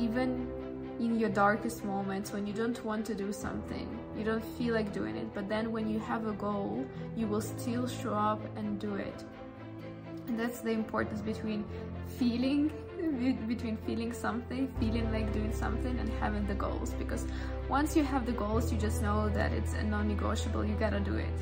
even in your darkest moments when you don't want to do something, you don't feel like doing it, but then when you have a goal, you will still show up and do it. And that's the importance between feeling between feeling something, feeling like doing something and having the goals because once you have the goals, you just know that it's a non-negotiable, you gotta do it.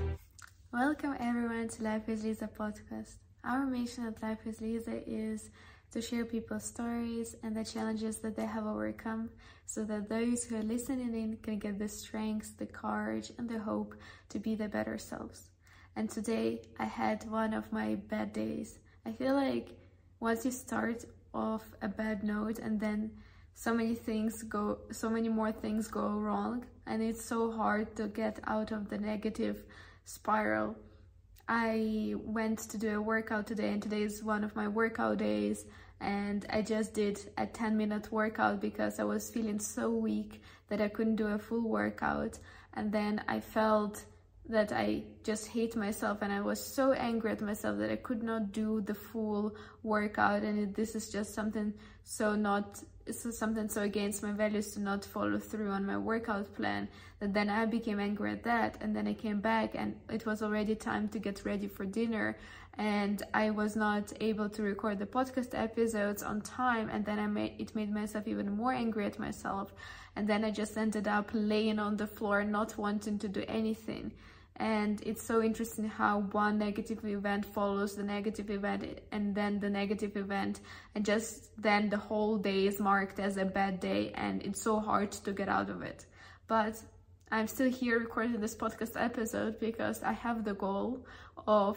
Welcome everyone to Life with Liza podcast. Our mission at Life with Liza is to share people's stories and the challenges that they have overcome so that those who are listening in can get the strength, the courage, and the hope to be their better selves. And today I had one of my bad days. I feel like once you start off a bad note and then so many things go, so many more things go wrong, and it's so hard to get out of the negative spiral. I went to do a workout today and today is one of my workout days and I just did a 10 minute workout because I was feeling so weak that I couldn't do a full workout. And then I felt that I just hate myself and I was so angry at myself that I could not do the full workout and this is just something so not so something so against my values to not follow through on my workout plan that then I became angry at that and then I came back and it was already time to get ready for dinner and I was not able to record the podcast episodes on time and then I made it made myself even more angry at myself and then I just ended up laying on the floor not wanting to do anything and it's so interesting how one negative event follows the negative event and then the negative event and just then the whole day is marked as a bad day and it's so hard to get out of it. But i'm still here recording this podcast episode because i have the goal of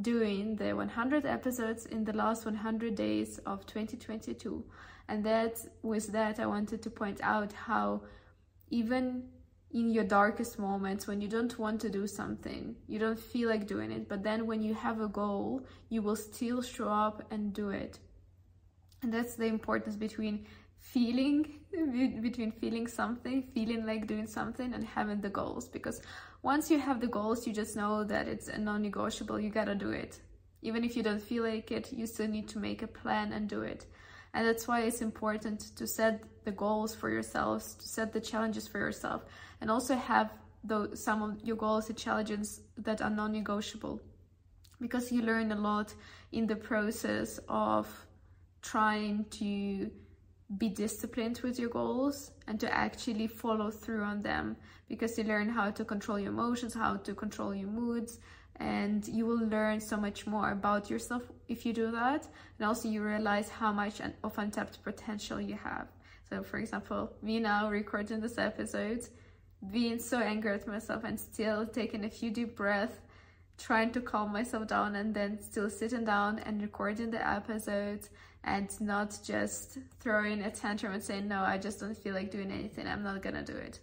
doing the 100 episodes in the last 100 days of 2022 and that with that i wanted to point out how even in your darkest moments when you don't want to do something, you don't feel like doing it, but then when you have a goal, you will still show up and do it. And that's the importance between feeling between feeling something, feeling like doing something and having the goals because once you have the goals, you just know that it's a non-negotiable, you got to do it. Even if you don't feel like it, you still need to make a plan and do it. And that's why it's important to set the goals for yourselves, to set the challenges for yourself and also have those, some of your goals and challenges that are non-negotiable. Because you learn a lot in the process of trying to be disciplined with your goals and to actually follow through on them. Because you learn how to control your emotions, how to control your moods, and you will learn so much more about yourself if you do that. And also you realize how much of untapped potential you have. So for example, me now recording this episode, being so angry at myself and still taking a few deep breaths, trying to calm myself down and then still sitting down and recording the episode and not just throwing a tantrum and saying, no, I just don't feel like doing anything. I'm not gonna do it.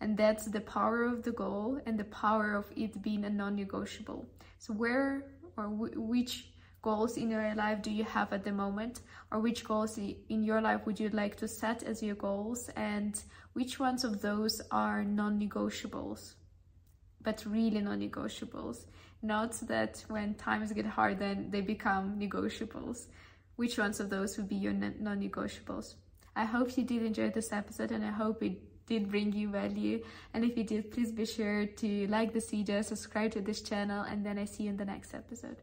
And that's the power of the goal and the power of it being a non-negotiable. So where or which goals in your life do you have at the moment? Or which goals in your life would you like to set as your goals? And which ones of those are non-negotiables but really non-negotiables? Not that when times get hard then they become negotiables. Which ones of those would be your non-negotiables? I hope you did enjoy this episode and i hope it did bring you value. And if you did please be sure to like this video subscribe to this channel and then i see you in the next episode